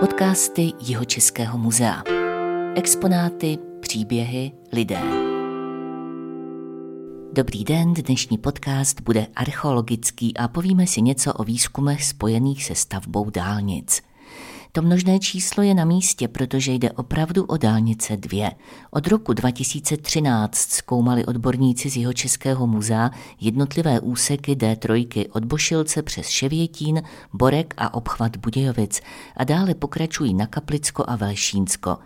Podcasty Jihočeského muzea. Exponáty, příběhy, lidé. Dobrý den, dnešní podcast bude archeologický a povíme si něco o výzkumech spojených se stavbou dálnic. To množné číslo je na místě, protože jde opravdu o dálnice dvě. Od roku 2013 zkoumali odborníci z jeho Českého muzea jednotlivé úseky D3 od Bošilce přes Ševětín, Borek a obchvat Budějovic a dále pokračují na Kaplicko a Velšínsko.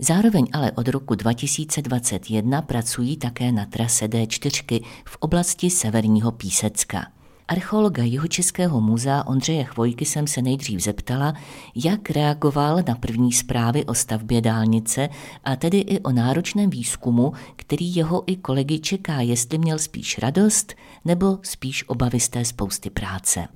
Zároveň ale od roku 2021 pracují také na trase D4 v oblasti Severního Písecka. Archeologa Jihočeského muzea Ondřeje Chvojky jsem se nejdřív zeptala, jak reagoval na první zprávy o stavbě dálnice a tedy i o náročném výzkumu, který jeho i kolegy čeká, jestli měl spíš radost nebo spíš obavy z té spousty práce.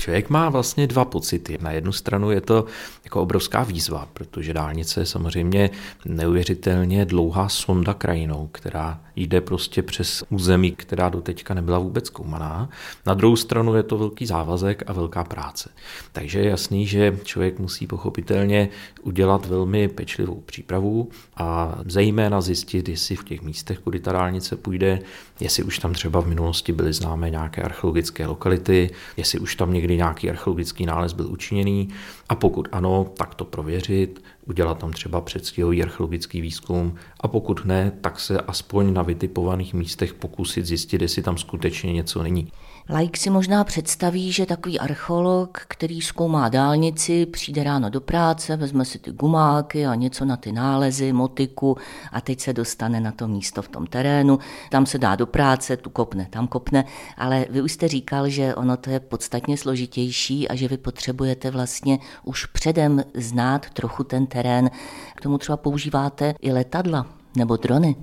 Člověk má vlastně dva pocity. Na jednu stranu je to jako obrovská výzva, protože dálnice je samozřejmě neuvěřitelně dlouhá sonda krajinou, která jde prostě přes území, která doteďka nebyla vůbec zkoumaná. Na druhou stranu je to velký závazek a velká práce. Takže je jasný, že člověk musí pochopitelně udělat velmi pečlivou přípravu a zejména zjistit, jestli v těch místech, kudy ta dálnice půjde, jestli už tam třeba v minulosti byly známé nějaké archeologické lokality, jestli už tam někdy nějaký archeologický nález byl učiněný a pokud ano, tak to prověřit, udělat tam třeba předstihový archeologický výzkum a pokud ne, tak se aspoň na vytipovaných místech pokusit zjistit, jestli tam skutečně něco není. Laik si možná představí, že takový archeolog, který zkoumá dálnici, přijde ráno do práce, vezme si ty gumáky a něco na ty nálezy, motiku a teď se dostane na to místo v tom terénu. Tam se dá do práce, tu kopne, tam kopne, ale vy už jste říkal, že ono to je podstatně složitější a že vy potřebujete vlastně už předem znát trochu ten terén. K tomu třeba používáte i letadla nebo drony.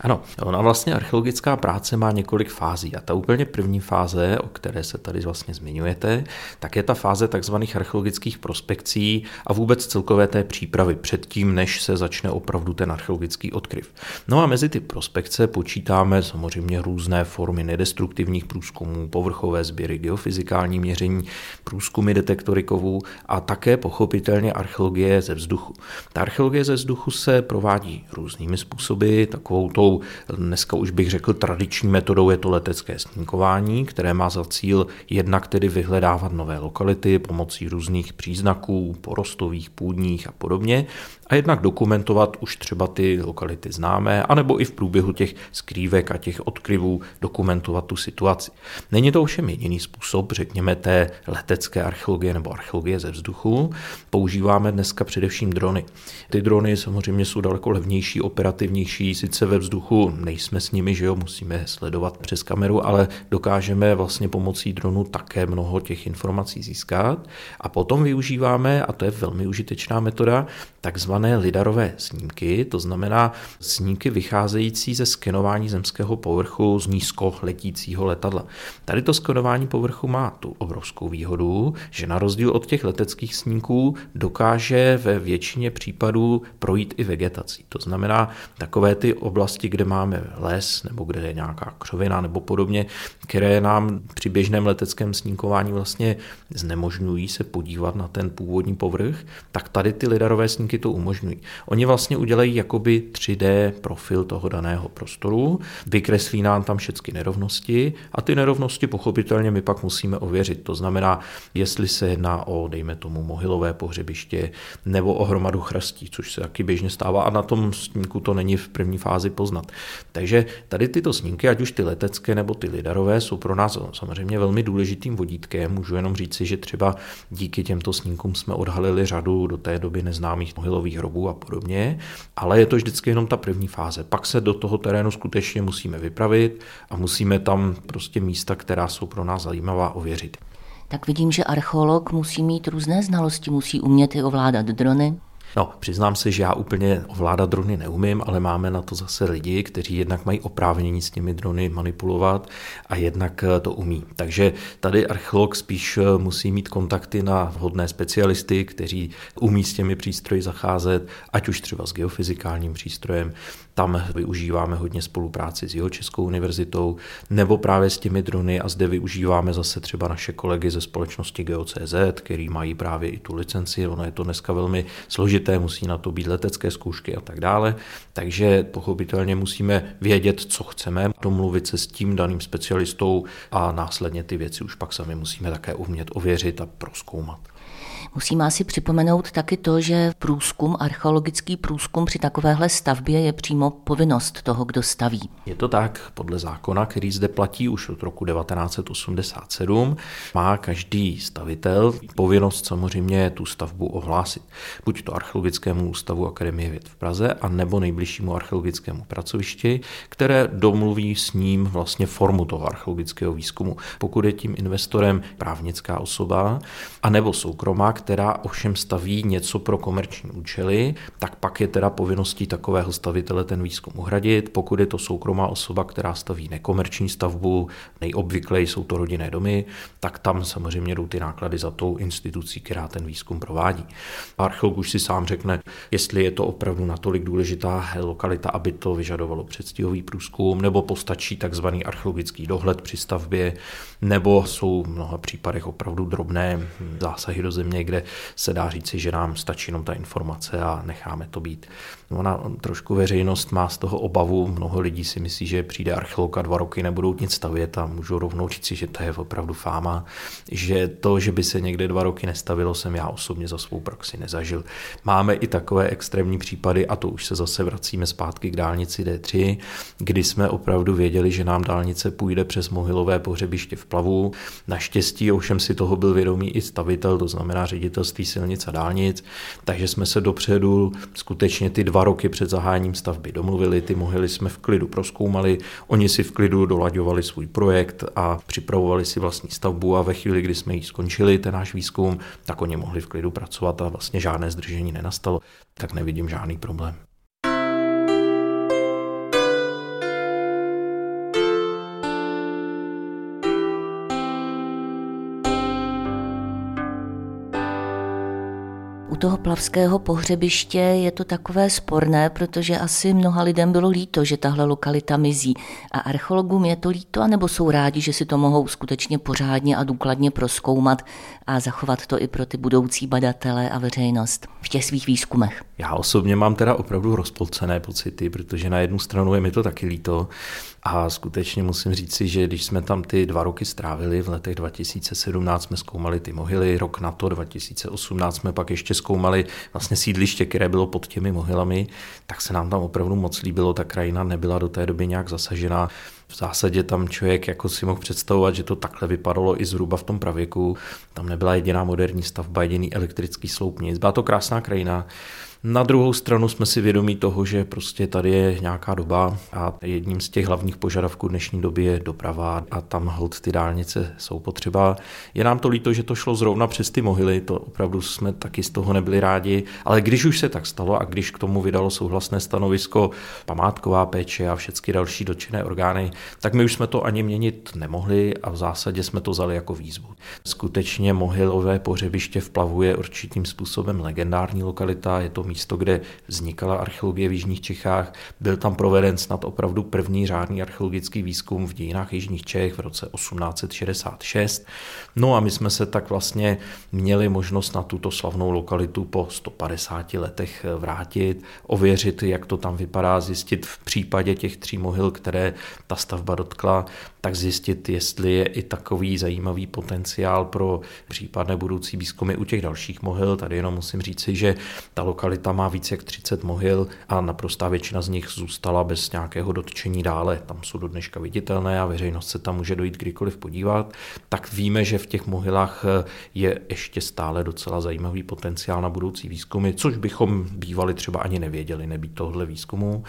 Ano, ona vlastně archeologická práce má několik fází a ta úplně první fáze, o které se tady vlastně zmiňujete, tak je ta fáze takzvaných archeologických prospekcí a vůbec celkové té přípravy předtím, než se začne opravdu ten archeologický odkryv. No a mezi ty prospekce počítáme samozřejmě různé formy nedestruktivních průzkumů, povrchové sběry, geofyzikální měření, průzkumy detektorikovů a také pochopitelně archeologie ze vzduchu. Ta archeologie ze vzduchu se provádí různými způsoby, takovou tou dneska už bych řekl tradiční metodou je to letecké snímkování, které má za cíl jednak tedy vyhledávat nové lokality pomocí různých příznaků, porostových, půdních a podobně a jednak dokumentovat už třeba ty lokality známé, anebo i v průběhu těch skrývek a těch odkryvů dokumentovat tu situaci. Není to ovšem jediný způsob, řekněme, té letecké archeologie nebo archeologie ze vzduchu. Používáme dneska především drony. Ty drony samozřejmě jsou daleko levnější, operativnější, sice ve vzduchu nejsme s nimi, že jo, musíme sledovat přes kameru, ale dokážeme vlastně pomocí dronu také mnoho těch informací získat. A potom využíváme, a to je velmi užitečná metoda, takzvané lidarové snímky, to znamená snímky vycházející ze skenování zemského povrchu z nízko letícího letadla. Tady to skenování povrchu má tu obrovskou výhodu, že na rozdíl od těch leteckých snímků dokáže ve většině případů projít i vegetací. To znamená takové ty oblasti, kde máme les nebo kde je nějaká křovina nebo podobně, které nám při běžném leteckém snímkování vlastně znemožňují se podívat na ten původní povrch, tak tady ty lidarové snímky to umožňují. Oni vlastně udělají jakoby 3D profil toho daného prostoru, vykreslí nám tam všechny nerovnosti a ty nerovnosti pochopitelně my pak musíme ověřit. To znamená, jestli se jedná o, dejme tomu, mohylové pohřebiště nebo o hromadu chrastí, což se taky běžně stává a na tom snímku to není v první fázi poznat. Takže tady tyto snímky, ať už ty letecké nebo ty lidarové, jsou pro nás samozřejmě velmi důležitým vodítkem. Můžu jenom říci, že třeba díky těmto snímkům jsme odhalili řadu do té doby neznámých mohylových hrobů a podobně, ale je to vždycky jenom ta první fáze. Pak se do toho terénu skutečně musíme vypravit a musíme tam prostě místa, která jsou pro nás zajímavá, ověřit. Tak vidím, že archeolog musí mít různé znalosti, musí umět i ovládat drony. No, přiznám se, že já úplně ovládat drony neumím, ale máme na to zase lidi, kteří jednak mají oprávnění s těmi drony manipulovat a jednak eh, to umí. Takže tady archeolog spíš eh, musí mít kontakty na vhodné specialisty, kteří umí s těmi přístroji zacházet, ať už třeba s geofyzikálním přístrojem, tam využíváme hodně spolupráci s Jihočeskou univerzitou nebo právě s těmi drony a zde využíváme zase třeba naše kolegy ze společnosti GeoCZ, který mají právě i tu licenci. Ono je to dneska velmi složité, musí na to být letecké zkoušky a tak dále. Takže pochopitelně musíme vědět, co chceme, domluvit se s tím daným specialistou a následně ty věci už pak sami musíme také umět ověřit a proskoumat. Musíme asi připomenout taky to, že průzkum, archeologický průzkum při takovéhle stavbě je přímo povinnost toho, kdo staví. Je to tak, podle zákona, který zde platí už od roku 1987, má každý stavitel povinnost samozřejmě tu stavbu ohlásit. Buď to Archeologickému ústavu Akademie věd v Praze, a nebo nejbližšímu archeologickému pracovišti, které domluví s ním vlastně formu toho archeologického výzkumu. Pokud je tím investorem právnická osoba, anebo soukromá, která ovšem staví něco pro komerční účely, tak pak je teda povinností takového stavitele ten výzkum uhradit. Pokud je to soukromá osoba, která staví nekomerční stavbu, nejobvykleji jsou to rodinné domy, tak tam samozřejmě jdou ty náklady za tou institucí, která ten výzkum provádí. Archeolog už si sám řekne, jestli je to opravdu natolik důležitá lokalita, aby to vyžadovalo předstihový průzkum, nebo postačí takzvaný archeologický dohled při stavbě, nebo jsou v mnoha případech opravdu drobné zásahy do země, kde se dá říci, že nám stačí jenom ta informace a necháme to být. Ona trošku veřejnost má z toho obavu, mnoho lidí si myslí, že přijde archeolog a dva roky nebudou nic stavět a můžou rovnou říci, že to je opravdu fáma, že to, že by se někde dva roky nestavilo, jsem já osobně za svou praxi nezažil. Máme i takové extrémní případy a to už se zase vracíme zpátky k dálnici D3, kdy jsme opravdu věděli, že nám dálnice půjde přes mohylové pohřebiště v Plavu. Naštěstí ovšem si toho byl vědomý i stavitel, to znamená ředitelství silnic a dálnic, takže jsme se dopředu skutečně ty dva roky před zahájením stavby domluvili, ty mohyly jsme v klidu proskoumali, oni si v klidu dolaďovali svůj projekt a připravovali si vlastní stavbu a ve chvíli, kdy jsme ji skončili, ten náš výzkum, tak oni mohli v klidu pracovat a vlastně žádné zdržení nenastalo, tak nevidím žádný problém. Toho plavského pohřebiště je to takové sporné, protože asi mnoha lidem bylo líto, že tahle lokalita mizí. A archeologům je to líto, anebo jsou rádi, že si to mohou skutečně pořádně a důkladně proskoumat a zachovat to i pro ty budoucí badatele a veřejnost v těch svých výzkumech. Já osobně mám teda opravdu rozpolcené pocity, protože na jednu stranu je mi to taky líto a skutečně musím říci, že když jsme tam ty dva roky strávili, v letech 2017 jsme zkoumali ty mohyly, rok na to 2018 jsme pak ještě zkoumali vlastně sídliště, které bylo pod těmi mohylami, tak se nám tam opravdu moc líbilo, ta krajina nebyla do té doby nějak zasažená. V zásadě tam člověk jako si mohl představovat, že to takhle vypadalo i zhruba v tom pravěku. Tam nebyla jediná moderní stavba, jediný elektrický sloup, nic. Byla to krásná krajina. Na druhou stranu jsme si vědomí toho, že prostě tady je nějaká doba a jedním z těch hlavních požadavků dnešní doby je doprava a tam hold ty dálnice jsou potřeba. Je nám to líto, že to šlo zrovna přes ty mohyly, to opravdu jsme taky z toho nebyli rádi, ale když už se tak stalo a když k tomu vydalo souhlasné stanovisko památková péče a všechny další dotčené orgány, tak my už jsme to ani měnit nemohli a v zásadě jsme to vzali jako výzvu. Skutečně mohylové pohřebiště v Plavu je určitým způsobem legendární lokalita, je to místo, kde vznikala archeologie v Jižních Čechách. Byl tam proveden snad opravdu první řádný archeologický výzkum v dějinách Jižních Čech v roce 1866. No a my jsme se tak vlastně měli možnost na tuto slavnou lokalitu po 150 letech vrátit, ověřit, jak to tam vypadá, zjistit v případě těch tří mohyl, které ta stavba dotkla, tak zjistit, jestli je i takový zajímavý potenciál pro případné budoucí výzkumy u těch dalších mohyl. Tady jenom musím říci, že ta lokalita má více jak 30 mohyl a naprostá většina z nich zůstala bez nějakého dotčení dále. Tam jsou do dneška viditelné a veřejnost se tam může dojít kdykoliv podívat. Tak víme, že v těch mohylách je ještě stále docela zajímavý potenciál na budoucí výzkumy, což bychom bývali třeba ani nevěděli, nebýt tohle výzkumu.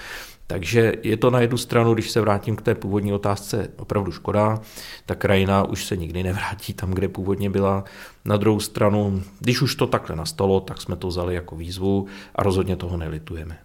Takže je to na jednu stranu, když se vrátím k té původní otázce, opravdu škoda. Ta krajina už se nikdy nevrátí tam, kde původně byla. Na druhou stranu, když už to takhle nastalo, tak jsme to vzali jako výzvu a rozhodně toho nelitujeme.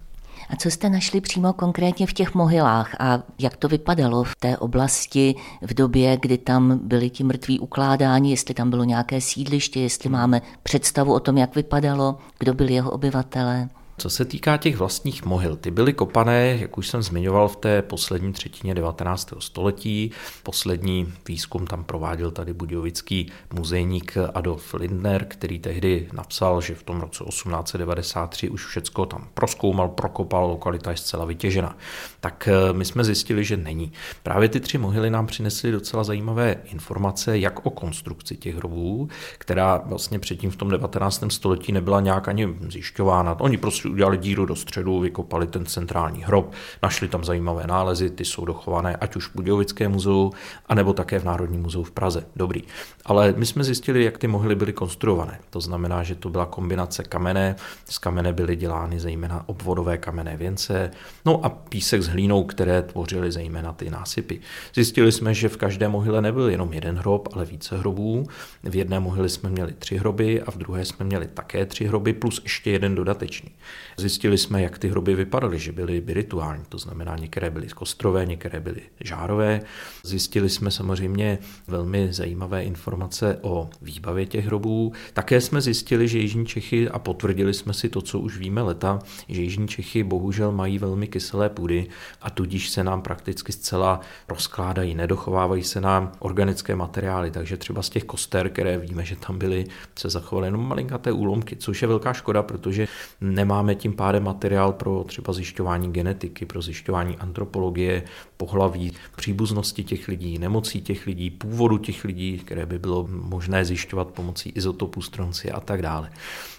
A co jste našli přímo konkrétně v těch mohylách a jak to vypadalo v té oblasti v době, kdy tam byli ti mrtví ukládáni, jestli tam bylo nějaké sídliště, jestli máme představu o tom, jak vypadalo, kdo byli jeho obyvatelé? Co se týká těch vlastních mohyl, ty byly kopané, jak už jsem zmiňoval, v té poslední třetině 19. století. Poslední výzkum tam prováděl tady budějovický muzejník Adolf Lindner, který tehdy napsal, že v tom roce 1893 už všecko tam proskoumal, prokopal, lokalita je zcela vytěžena. Tak eh, my jsme zjistili, že není. Právě ty tři mohyly nám přinesly docela zajímavé informace, jak o konstrukci těch hrobů, která vlastně předtím v tom 19. století nebyla nějak ani zjišťována. Oni prostě udělali díru do středu, vykopali ten centrální hrob, našli tam zajímavé nálezy, ty jsou dochované ať už v Budějovické muzeu, anebo také v Národním muzeu v Praze. Dobrý. Ale my jsme zjistili, jak ty mohyly byly konstruované. To znamená, že to byla kombinace kamene, z kamene byly dělány zejména obvodové kamenné věnce, no a písek s hlínou, které tvořily zejména ty násypy. Zjistili jsme, že v každé mohyle nebyl jenom jeden hrob, ale více hrobů. V jedné mohyli jsme měli tři hroby a v druhé jsme měli také tři hroby plus ještě jeden dodatečný. Zjistili jsme, jak ty hroby vypadaly, že byly birituální, to znamená, některé byly kostrové, některé byly žárové. Zjistili jsme samozřejmě velmi zajímavé informace o výbavě těch hrobů. Také jsme zjistili, že Jižní Čechy, a potvrdili jsme si to, co už víme leta, že Jižní Čechy bohužel mají velmi kyselé půdy a tudíž se nám prakticky zcela rozkládají, nedochovávají se nám organické materiály, takže třeba z těch koster, které víme, že tam byly, se zachovaly jenom malinkaté úlomky, což je velká škoda, protože nemáme tím pádem materiál pro třeba zjišťování genetiky, pro zjišťování antropologie, pohlaví, příbuznosti těch lidí, nemocí těch lidí, původu těch lidí, které by bylo možné zjišťovat pomocí izotopů stronci a tak dále.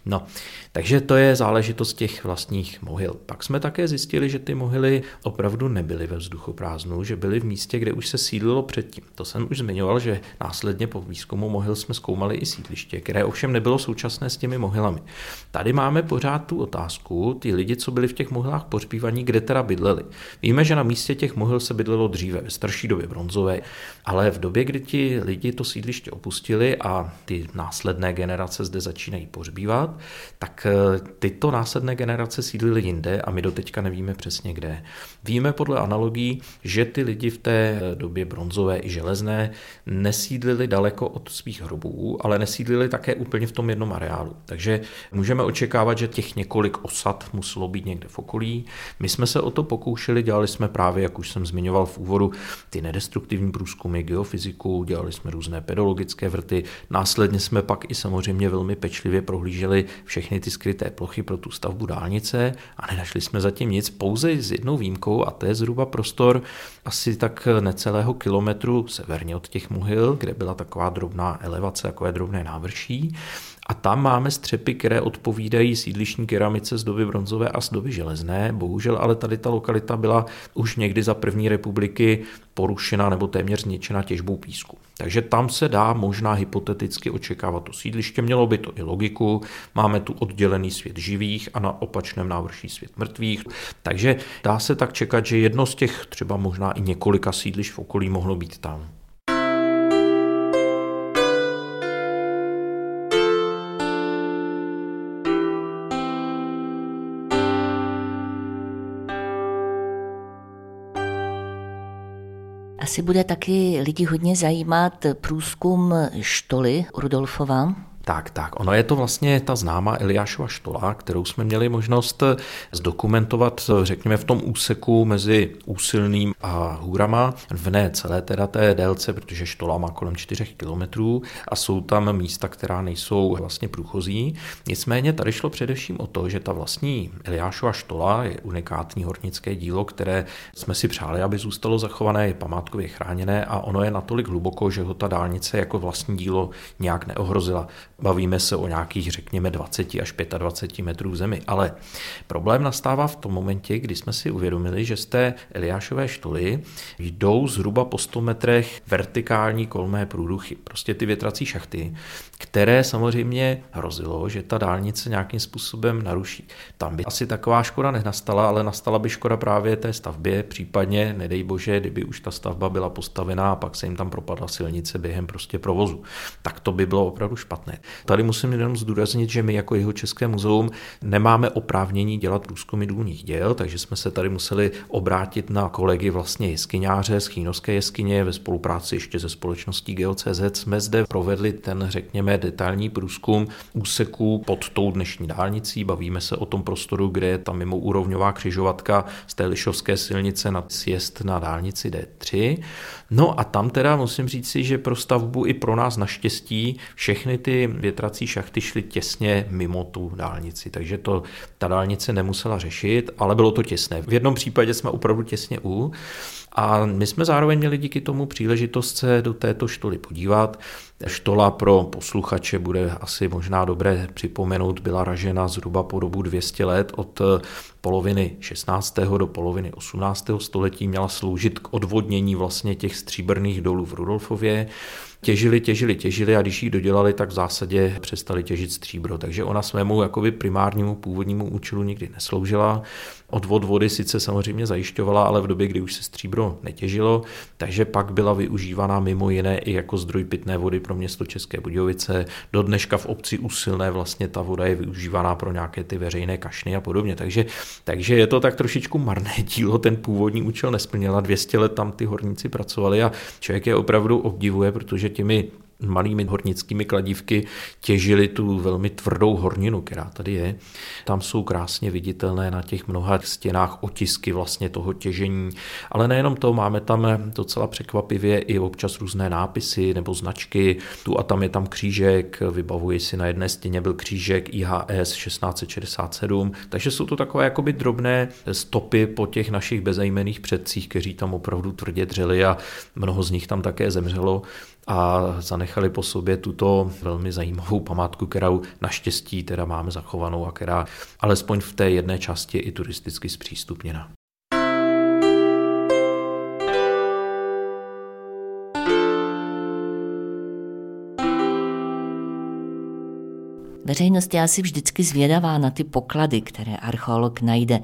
No, takže to je záležitost těch vlastních mohyl. Pak jsme také zjistili, že ty mohyly opravdu nebyly ve vzduchoprázdnu, že byly v místě, kde už se sídlilo předtím. To jsem už zmiňoval, že následně po výzkumu mohyl jsme zkoumali i sídliště, které ovšem nebylo současné s těmi mohylami. Tady máme pořád tu otázku, ty lidi, co byli v těch mohylách pohřbívaní, kde teda bydleli. Víme, že na místě těch mohyl se bydlelo dříve, ve starší době bronzové, ale v době, kdy ti lidi to sídliště opustili a ty následné generace zde začínají pohřbívat, tak eh, tyto následné generace sídlily jinde a my doteďka nevíme přesně kde. Víme podle analogií, že ty lidi v té době bronzové i železné nesídlili daleko od svých hrobů, ale nesídlili také úplně v tom jednom areálu. Takže můžeme očekávat, že těch několik osad muselo být někde v okolí. My jsme se o to pokoušeli, dělali jsme právě, jak už jsem zmiňoval v úvodu, ty nedestruktivní průzkumy, geofyziku, dělali jsme různé pedologické vrty, následně jsme pak i samozřejmě velmi pečlivě prohlíželi všechny ty skryté plochy pro tu stavbu dálnice a nenašli jsme zatím nic, pouze s jednou výjimkou a to je zhruba prostor asi tak necelého kilometru severně od těch muhyl, kde byla taková drobná elevace, takové drobné návrší a tam máme střepy, které odpovídají sídlišní keramice z doby bronzové a z doby železné. Bohužel ale tady ta lokalita byla už někdy za první republiky porušena nebo téměř zničena těžbou písku. Takže tam se dá možná hypoteticky očekávat to sídliště, mělo by to i logiku. Máme tu oddělený svět živých a na opačném návrší svět mrtvých. Takže dá se tak čekat, že jedno z těch třeba možná i několika sídlišť v okolí mohlo být tam. Asi bude taky lidi hodně zajímat průzkum Štoly Rudolfova, tak, tak. Ono je to vlastně ta známá Eliášova štola, kterou jsme měli možnost zdokumentovat, řekněme, v tom úseku mezi úsilným a hůrama, v ne celé teda té délce, protože štola má kolem 4 kilometrů a jsou tam místa, která nejsou vlastně průchozí. Nicméně tady šlo především o to, že ta vlastní Eliášova štola je unikátní hornické dílo, které jsme si přáli, aby zůstalo zachované, je památkově chráněné a ono je natolik hluboko, že ho ta dálnice jako vlastní dílo nějak neohrozila. Bavíme se o nějakých, řekněme, 20 až 25 metrů zemi. Ale problém nastává v tom momentě, kdy jsme si uvědomili, že z té Eliášové štoly jdou zhruba po 100 metrech vertikální kolmé průduchy, prostě ty větrací šachty, které samozřejmě hrozilo, že ta dálnice nějakým způsobem naruší. Tam by asi taková škoda nenastala, ale nastala by škoda právě té stavbě, případně, nedej bože, kdyby už ta stavba byla postavená a pak se jim tam propadla silnice během prostě provozu. Tak to by bylo opravdu špatné. Tady musím jenom zdůraznit, že my jako jeho České muzeum nemáme oprávnění dělat průzkumy důlních děl, takže jsme se tady museli obrátit na kolegy vlastně jeskyňáře z Chínovské jeskyně ve spolupráci ještě se společností GeoCZ. Jsme zde provedli ten, řekněme, detailní průzkum úseků pod tou dnešní dálnicí. Bavíme se o tom prostoru, kde je ta mimoúrovňová křižovatka z té Lišovské silnice na sjezd na dálnici D3. No a tam teda musím říct si, že pro stavbu i pro nás naštěstí všechny ty větrací šachty šly těsně mimo tu dálnici, takže to ta dálnice nemusela řešit, ale bylo to těsné. V jednom případě jsme opravdu těsně u a my jsme zároveň měli díky tomu příležitost se do této štoly podívat. Štola pro posluchače bude asi možná dobré připomenout, byla ražena zhruba po dobu 200 let od poloviny 16. do poloviny 18. století, měla sloužit k odvodnění vlastně těch stříbrných dolů v Rudolfově těžili, těžili, těžili a když ji dodělali, tak v zásadě přestali těžit stříbro. Takže ona svému jakoby primárnímu původnímu účelu nikdy nesloužila. Odvod vody sice samozřejmě zajišťovala, ale v době, kdy už se stříbro netěžilo, takže pak byla využívána mimo jiné i jako zdroj pitné vody pro město České Budějovice. Do dneška v obci Usilné vlastně ta voda je využívaná pro nějaké ty veřejné kašny a podobně. Takže, takže je to tak trošičku marné dílo, ten původní účel nesplněla. 200 let tam ty horníci pracovali a člověk je opravdu obdivuje, protože těmi malými hornickými kladívky těžili tu velmi tvrdou horninu, která tady je. Tam jsou krásně viditelné na těch mnoha stěnách otisky vlastně toho těžení, ale nejenom to, máme tam docela překvapivě i občas různé nápisy nebo značky. Tu a tam je tam křížek, vybavuji si na jedné stěně byl křížek IHS 1667, takže jsou to takové jakoby drobné stopy po těch našich bezejmených předcích, kteří tam opravdu tvrdě dřeli a mnoho z nich tam také zemřelo a zanechali po sobě tuto velmi zajímavou památku, kterou naštěstí teda máme zachovanou a která alespoň v té jedné části je i turisticky zpřístupněna. Veřejnost je asi vždycky zvědavá na ty poklady, které archeolog najde,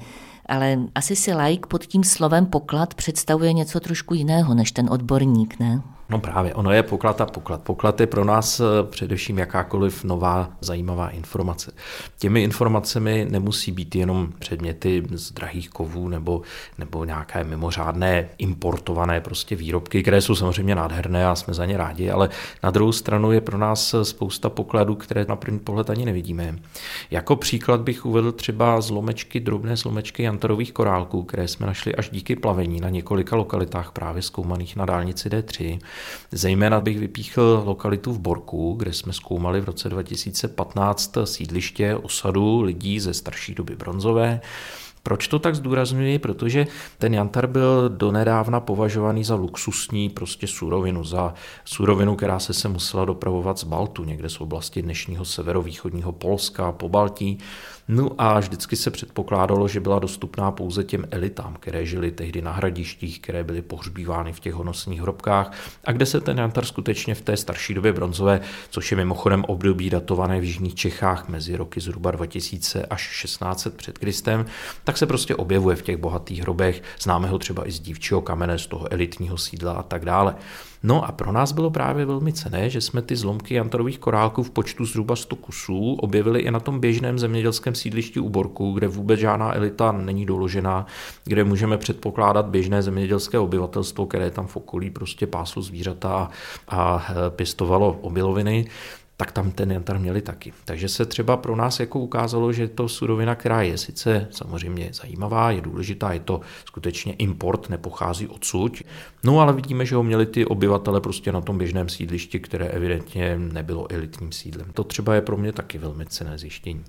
ale asi si like pod tím slovem poklad představuje něco trošku jiného než ten odborník, ne? No právě, ono je poklad a poklad. Poklad je pro nás eh, především jakákoliv nová zajímavá informace. Těmi informacemi nemusí být jenom předměty z drahých kovů nebo, nebo nějaké mimořádné importované prostě výrobky, které jsou samozřejmě nádherné a jsme za ně rádi, ale na druhou stranu je pro nás spousta pokladů, které na první pohled ani nevidíme. Jako příklad bych uvedl třeba zlomečky, drobné zlomečky jantarových korálků, které jsme našli až díky plavení na několika lokalitách právě zkoumaných na dálnici D3. Zejména bych vypíchl lokalitu v Borku, kde jsme zkoumali v roce 2015 sídliště osadu lidí ze starší doby bronzové. Proč to tak zdůrazňuji? Protože ten jantar byl donedávna považovaný za luxusní prostě surovinu, za surovinu, která se se musela dopravovat z Baltu, někde z oblasti dnešního severovýchodního Polska, po Baltí. No a vždycky se předpokládalo, že byla dostupná pouze těm elitám, které žili tehdy na hradištích, které byly pohřbívány v těch honosných hrobkách a kde se ten jantar skutečně v té starší době bronzové, což je mimochodem období datované v Jižních Čechách mezi roky zhruba 2000 až 1600 před Kristem, tak se prostě objevuje v těch bohatých hrobech. Známe ho třeba i z dívčího kamene, z toho elitního sídla a tak dále. No a pro nás bylo právě velmi cené, že jsme ty zlomky jantarových korálků v počtu zhruba 100 kusů objevili i na tom běžném zemědělském sídlišti u Borku, kde vůbec žádná elita není doložená, kde můžeme předpokládat běžné zemědělské obyvatelstvo, které tam v okolí prostě páslo zvířata a pěstovalo obiloviny tak tam ten jantar měli taky. Takže se třeba pro nás jako ukázalo, že to surovina, která je sice samozřejmě zajímavá, je důležitá, je to skutečně import, nepochází odsud, no ale vidíme, že ho měli ty obyvatele prostě na tom běžném sídlišti, které evidentně nebylo elitním sídlem. To třeba je pro mě taky velmi cené zjištění.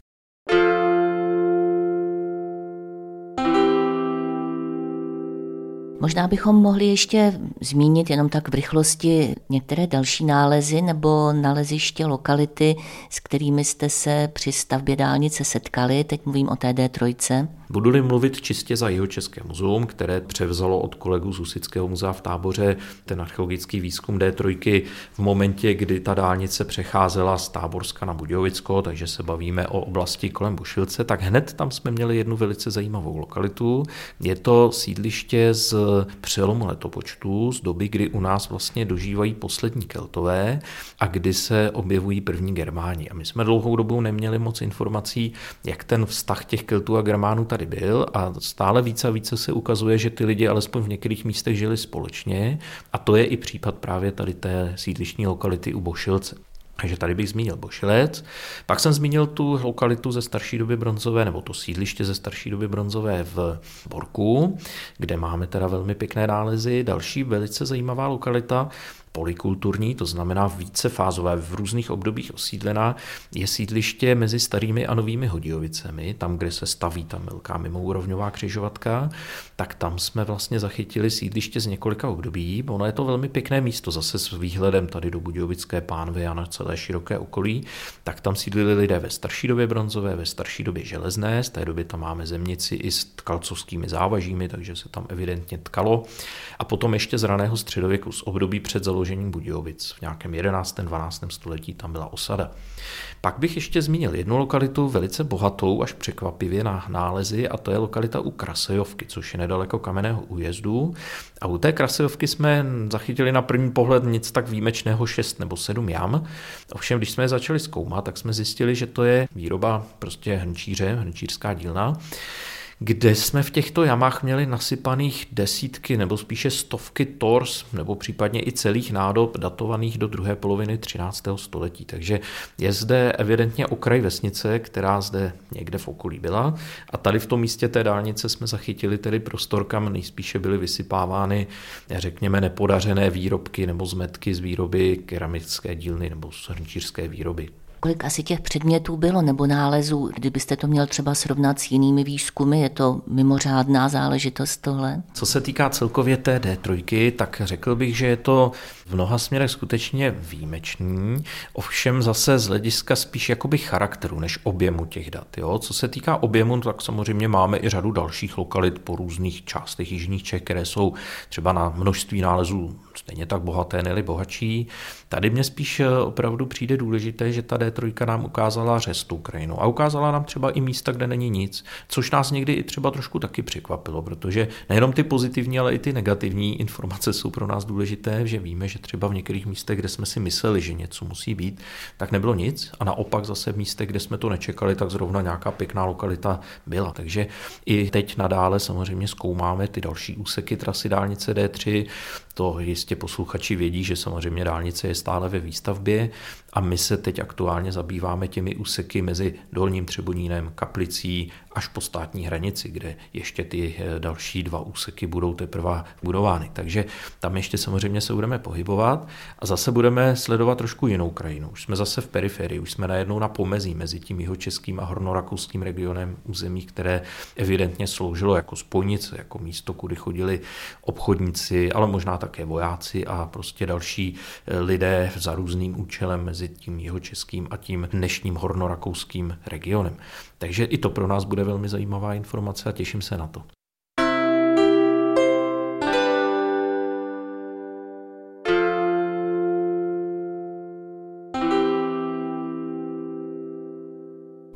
Možná bychom mohli ještě zmínit jenom tak v rychlosti některé další nálezy nebo naleziště lokality, s kterými jste se při stavbě dálnice setkali. Teď mluvím o té D3. Budu-li mluvit čistě za jeho České muzeum, které převzalo od kolegů z Husického muzea v táboře ten archeologický výzkum D3 v momentě, kdy ta dálnice přecházela z Táborska na Budějovicko, takže se bavíme o oblasti kolem Bušilce, tak hned tam jsme měli jednu velice zajímavou lokalitu. Je to sídliště z přelomu letopočtu, z doby, kdy u nás vlastně dožívají poslední keltové a kdy se objevují první germáni. A my jsme dlouhou dobu neměli moc informací, jak ten vztah těch keltů a germánů tady byl a stále více a více se ukazuje, že ty lidi alespoň v některých místech žili společně a to je i případ právě tady té sídlištní lokality u Bošilce. Takže tady bych zmínil Bošilec. Pak jsem zmínil tu lokalitu ze starší doby bronzové, nebo to sídliště ze starší doby bronzové v Borku, kde máme teda velmi pěkné nálezy. Další velice zajímavá lokalita polikulturní, to znamená vícefázové, v různých obdobích osídlená, je sídliště mezi starými a novými Hodijovicemi, tam, kde se staví ta velká mimoúrovňová křižovatka, tak tam jsme vlastně zachytili sídliště z několika období. Ono je to velmi pěkné místo, zase s výhledem tady do Budějovické pánvy a na celé široké okolí. Tak tam sídlili lidé ve starší době bronzové, ve starší době železné, z té doby tam máme zemnici i s tkalcovskými závažími, takže se tam evidentně tkalo. A potom ještě z raného středověku, z období před založením založením Budějovic. V nějakém 11. 12. století tam byla osada. Pak bych ještě zmínil jednu lokalitu velice bohatou, až překvapivě na nálezy, a to je lokalita u Krasejovky, což je nedaleko kamenného újezdu. A u té Krasejovky jsme zachytili na první pohled nic tak výjimečného 6 nebo 7 jam. Ovšem, když jsme je začali zkoumat, tak jsme zjistili, že to je výroba prostě hrnčíře, hrnčířská dílna kde jsme v těchto jamách měli nasypaných desítky nebo spíše stovky tors nebo případně i celých nádob datovaných do druhé poloviny 13. století. Takže je zde evidentně okraj vesnice, která zde někde v okolí byla a tady v tom místě té dálnice jsme zachytili tedy prostor, kam nejspíše byly vysypávány, řekněme, nepodařené výrobky nebo zmetky z výroby keramické dílny nebo srnčířské výroby. Kolik asi těch předmětů bylo nebo nálezů, kdybyste to měl třeba srovnat s jinými výzkumy, je to mimořádná záležitost tohle? Co se týká celkově té D3, tak řekl bych, že je to v mnoha směrech skutečně výjimečný, ovšem zase z hlediska spíš jakoby charakteru než objemu těch dat. Jo? Co se týká objemu, tak samozřejmě máme i řadu dalších lokalit po různých částech jižních Čech, které jsou třeba na množství nálezů stejně tak bohaté, neli bohatší. Tady mě spíš eh, opravdu přijde důležité, že ta D3 nám ukázala řez tu krajinu a ukázala nám třeba i místa, kde není nic, což nás někdy i třeba trošku taky překvapilo, protože nejenom ty pozitivní, ale i ty negativní informace jsou pro nás důležité, že víme, že třeba v některých místech, kde jsme si mysleli, že něco musí být, tak nebylo nic a naopak zase v místech, kde jsme to nečekali, tak zrovna nějaká pěkná lokalita byla. Takže i teď nadále samozřejmě zkoumáme ty další úseky trasy dálnice D3, to jistě posluchači vědí, že samozřejmě dálnice je stále ve výstavbě a my se teď aktuálně zabýváme těmi úseky mezi Dolním Třebonínem, Kaplicí až po státní hranici, kde ještě ty eh, další dva úseky budou teprve budovány. Takže tam ještě samozřejmě se budeme pohybovat a zase budeme sledovat trošku jinou krajinu. Už jsme zase v periferii, už jsme najednou na pomezí mezi tím jihočeským a hornorakouským regionem území, které evidentně sloužilo jako spojnice, jako místo, kudy chodili obchodníci, ale možná také vojáci a prostě další eh, lidé za různým účelem mezi tím jihočeským a tím dnešním hornorakouským regionem. Takže i to pro nás bude velmi zajímavá informace a těším se na to.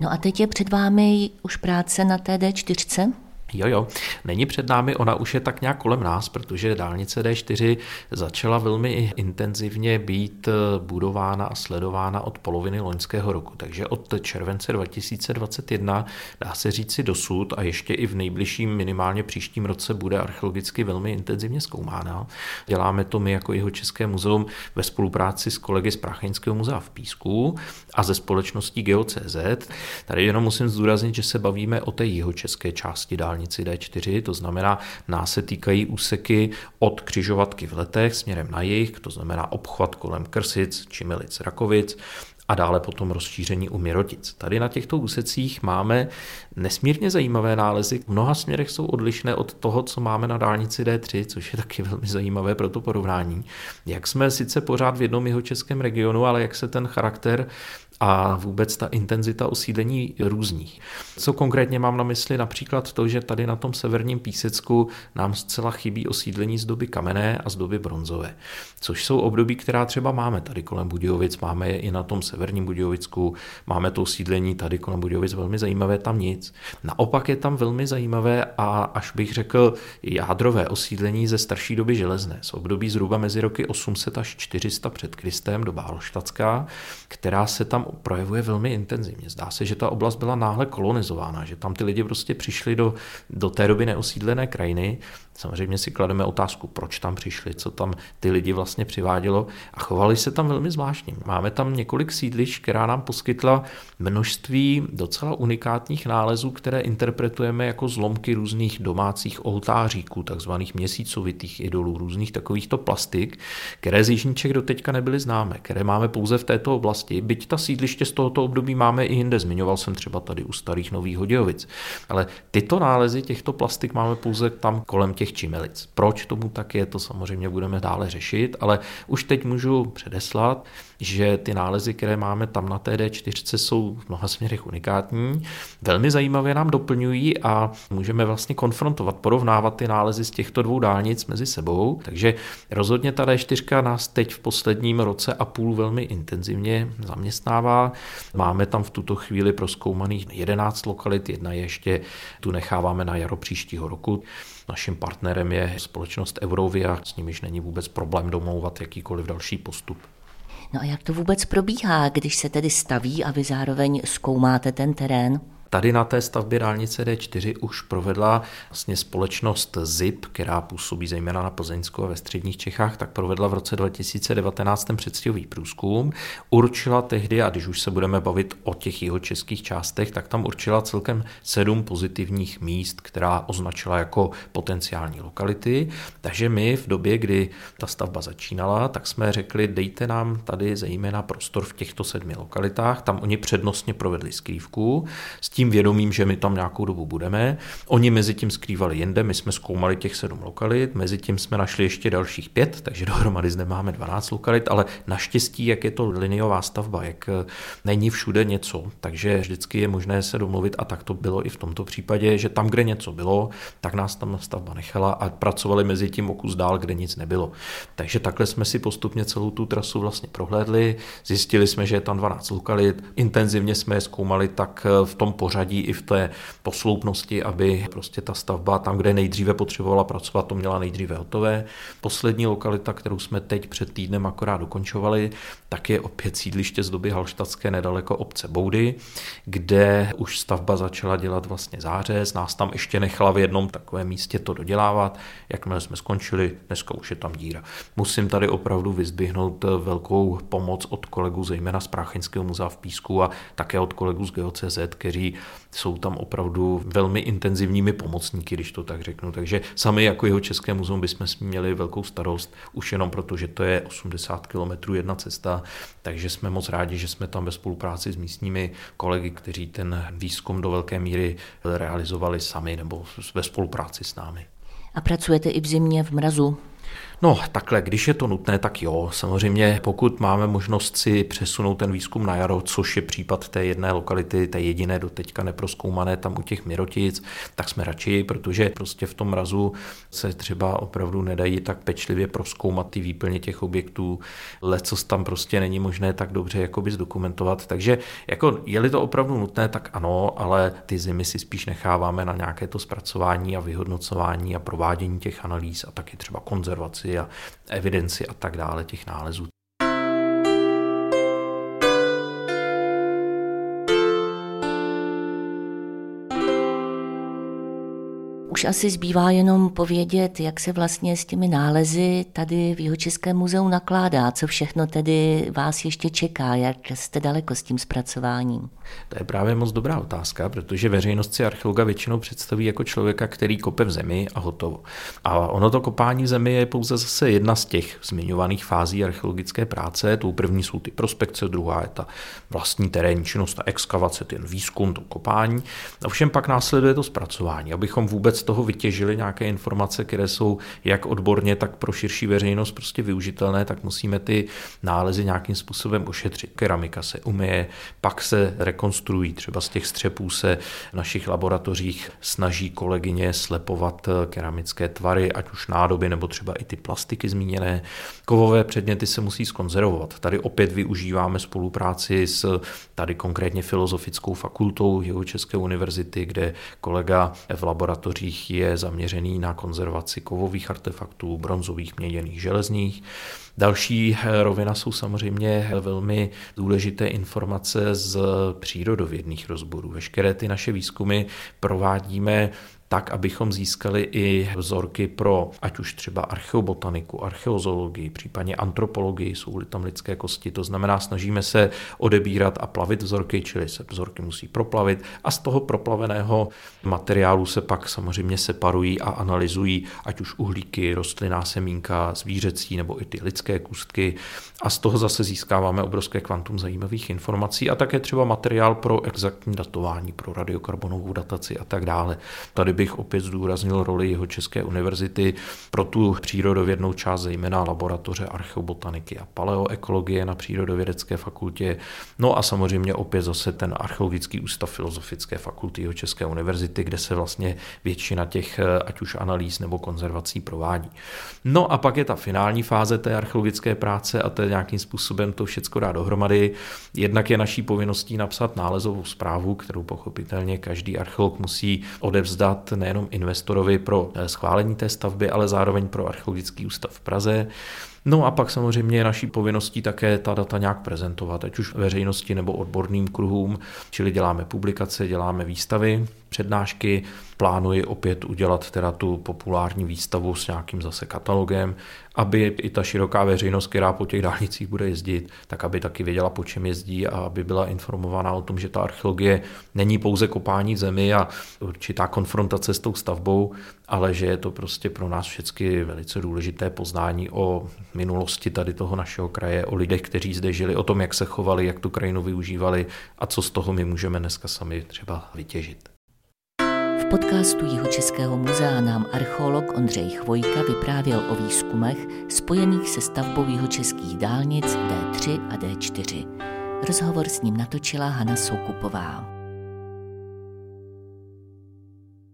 No a teď je před vámi už práce na TD4? Jo, jo, není před námi, ona už je tak nějak kolem nás, protože dálnice D4 začala velmi intenzivně být eh, budována a sledována od poloviny loňského roku. Takže od července 2021 dá se říci dosud a ještě i v nejbližším minimálně příštím roce bude archeologicky velmi intenzivně zkoumána. Děláme to my jako jeho České muzeum ve spolupráci s kolegy z Pracheňského muzea v Písku a ze společností GeoCZ. Tady jenom musím zdůraznit, že se bavíme o té jihočeské části dálnice dálnici D4, to znamená, nás se týkají úseky od křižovatky v letech směrem na jih, to znamená obchvat kolem Krsic, Čimelic, Rakovic, a dále potom rozšíření u Mirotic. Tady na těchto úsecích máme nesmírně zajímavé nálezy. V mnoha směrech jsou odlišné od toho, co máme na dálnici D3, což je taky velmi zajímavé pro to porovnání. Jak jsme sice pořád v jednom jeho českém regionu, ale jak se ten charakter a vůbec ta intenzita osídlení různých. Co konkrétně mám na mysli? Například to, že tady na tom severním písecku nám zcela chybí osídlení z doby kamenné a z doby bronzové, což jsou období, která třeba máme tady kolem Budějovic, máme je i na tom severním Budějovicku, máme to osídlení tady kolem Budějovic velmi zajímavé, tam nic. Naopak je tam velmi zajímavé a až bych řekl jádrové osídlení ze starší doby železné, z období zhruba mezi roky 800 až 400 před Kristem, doba Halštatská, která se tam projevuje velmi intenzivně. Zdá se, že ta oblast byla náhle kolonizována, že tam ty lidi prostě přišli do, do té doby neosídlené krajiny Samozřejmě si klademe otázku, proč tam přišli, co tam ty lidi vlastně přivádělo a chovali se tam velmi zvláštně. Máme tam několik sídlišť, která nám poskytla množství docela unikátních nálezů, které interpretujeme jako zlomky různých domácích oltáříků, takzvaných měsícovitých idolů, různých takovýchto plastik, které z Jižníček do teďka nebyly známé, které máme pouze v této oblasti. Byť ta sídliště z tohoto období máme i jinde, zmiňoval jsem třeba tady u starých Nových Hodějovic. Ale tyto nálezy těchto plastik máme pouze tam kolem těch čimelic. Proč tomu tak je, to samozřejmě budeme dále řešit, ale už teď můžu předeslat, že ty nálezy, které máme tam na té D4, jsou v mnoha směrech unikátní. Velmi zajímavě nám doplňují a můžeme vlastně konfrontovat, porovnávat ty nálezy z těchto dvou dálnic mezi sebou. Takže rozhodně ta D4 nás teď v posledním roce a půl velmi intenzivně zaměstnává. Máme tam v tuto chvíli proskoumaných 11 lokalit, jedna ještě tu necháváme na jaro příštího roku. Naším partnerem je společnost Eurovia, s nimiž není vůbec problém domlouvat jakýkoliv další postup. No a jak to vůbec probíhá, když se tedy staví a vy zároveň zkoumáte ten terén? Tady na té stavbě dálnice D4 už provedla vlastně společnost ZIP, která působí zejména na Plzeňsku a ve středních Čechách, tak provedla v roce 2019 ten předstihový průzkum. Určila tehdy, a když už se budeme bavit o těch jeho českých částech, tak tam určila celkem sedm pozitivních míst, která označila jako potenciální lokality. Takže my v době, kdy ta stavba začínala, tak jsme řekli, dejte nám tady zejména prostor v těchto sedmi lokalitách. Tam oni přednostně provedli skrývku s tím tím vědomím, že my tam nějakou dobu budeme. Oni mezi tím skrývali jinde, my jsme zkoumali těch sedm lokalit, mezi tím jsme našli ještě dalších pět, takže dohromady zde máme 12 lokalit, ale naštěstí, jak je to liniová stavba, jak eh, není všude něco, takže vždycky je možné se domluvit a tak to bylo i v tomto případě, že tam, kde něco bylo, tak nás tam stavba nechala a pracovali mezi tím o kus dál, kde nic nebylo. Takže takhle jsme si postupně celou tu trasu vlastně prohlédli, zjistili jsme, že je tam 12 lokalit, intenzivně jsme je zkoumali tak eh, v tom pořádku, pořadí i v té posloupnosti, aby prostě ta stavba tam, kde nejdříve potřebovala pracovat, to měla nejdříve hotové. Poslední lokalita, kterou jsme teď před týdnem akorát dokončovali, tak je opět sídliště z doby Halštatské nedaleko obce Boudy, kde už stavba začala dělat vlastně zářez, nás tam ještě nechala v jednom takovém místě to dodělávat, jakmile jsme skončili, dneska už je tam díra. Musím tady opravdu vyzdvihnout velkou pomoc od kolegů, zejména z Prácheňského muzea v Písku a také od kolegů z GeoCZ, kteří jsou tam opravdu velmi intenzivními pomocníky, když to tak řeknu. Takže sami jako jeho České muzeum bychom měli velkou starost, už jenom proto, že to je 80 km jedna cesta, takže jsme moc rádi, že jsme tam ve spolupráci s místními kolegy, kteří ten výzkum do velké míry realizovali sami nebo ve spolupráci s námi. A pracujete i v zimě v mrazu? No, takhle, když je to nutné, tak jo. Samozřejmě, pokud máme možnost si přesunout ten výzkum na jaro, což je případ té jedné lokality, té jediné do teďka neproskoumané tam u těch Mirotic, tak jsme radši, protože prostě v tom mrazu se třeba opravdu nedají tak pečlivě proskoumat ty výplně těch objektů. Lecos tam prostě není možné tak dobře jakoby zdokumentovat. Takže jako je-li to opravdu nutné, tak ano, ale ty zimy si spíš necháváme na nějaké to zpracování a vyhodnocování a provádění těch analýz a taky třeba konzervaci a evidenci a tak dále těch nálezů. Už asi zbývá jenom povědět, jak se vlastně s těmi nálezy tady v Jihočeském muzeu nakládá, co všechno tedy vás ještě čeká, jak jste daleko s tím zpracováním. To je právě moc dobrá otázka, protože veřejnost si archeologa většinou představí jako člověka, který kope v zemi a hotovo. A ono to kopání v zemi je pouze zase jedna z těch zmiňovaných fází archeologické práce. Tou první jsou ty prospekce, druhá je ta vlastní terénní činnost, ta exkavace, ten výzkum, to kopání. Ovšem pak následuje to zpracování, abychom vůbec z toho vytěžili nějaké informace, které jsou jak odborně, tak pro širší veřejnost prostě využitelné, tak musíme ty nálezy nějakým způsobem ošetřit. Keramika se umyje, pak se rekonstruují, třeba z těch střepů se v našich laboratořích snaží kolegyně slepovat keramické tvary, ať už nádoby nebo třeba i ty plastiky zmíněné. Kovové předměty se musí skonzervovat. Tady opět využíváme spolupráci s tady konkrétně Filozofickou fakultou Jeho České univerzity, kde kolega v laboratořích je zaměřený na konzervaci kovových artefaktů, bronzových, měděných, železných. Další rovina jsou samozřejmě velmi důležité informace z přírodovědných rozborů. Veškeré ty naše výzkumy provádíme tak, abychom získali i vzorky pro ať už třeba archeobotaniku, archeozoologii, případně antropologii, jsou tam lidské kosti. To znamená, snažíme se odebírat a plavit vzorky, čili se vzorky musí proplavit a z toho proplaveného materiálu se pak samozřejmě separují a analyzují ať už uhlíky, rostlinná semínka, zvířecí nebo i ty lidské kůstky a z toho zase získáváme obrovské kvantum zajímavých informací a také třeba materiál pro exaktní datování, pro radiokarbonovou dataci a tak dále. Tady bych opět zdůraznil roli jeho České univerzity pro tu přírodovědnou část, zejména laboratoře archeobotaniky a paleoekologie na Přírodovědecké fakultě. No a samozřejmě opět zase ten archeologický ústav Filozofické fakulty jeho České univerzity, kde se vlastně většina těch ať už analýz nebo konzervací provádí. No a pak je ta finální fáze té archeologické práce a to je nějakým způsobem to všechno dá dohromady. Jednak je naší povinností napsat nálezovou zprávu, kterou pochopitelně každý archeolog musí odevzdat nejenom investorovi pro eh, schválení té stavby, ale zároveň pro Archeologický ústav v Praze. No a pak samozřejmě je naší povinností také ta data nějak prezentovat, ať už veřejnosti nebo odborným kruhům, čili děláme publikace, děláme výstavy, přednášky, plánuji opět udělat teda tu populární výstavu s nějakým zase katalogem, aby i ta široká veřejnost, která po těch dálnicích bude jezdit, tak aby taky věděla, po čem jezdí a aby byla informovaná o tom, že ta archeologie není pouze kopání zemi a určitá konfrontace s tou stavbou, ale že je to prostě pro nás všechny velice důležité poznání o minulosti tady toho našeho kraje, o lidech, kteří zde žili, o tom, jak se chovali, jak tu krajinu využívali a co z toho my můžeme dneska sami třeba vytěžit. V podcastu Jihočeského muzea nám archeolog Ondřej Chvojka vyprávěl o výzkumech spojených se stavbou jihočeských dálnic D3 a D4. Rozhovor s ním natočila Hana Soukupová.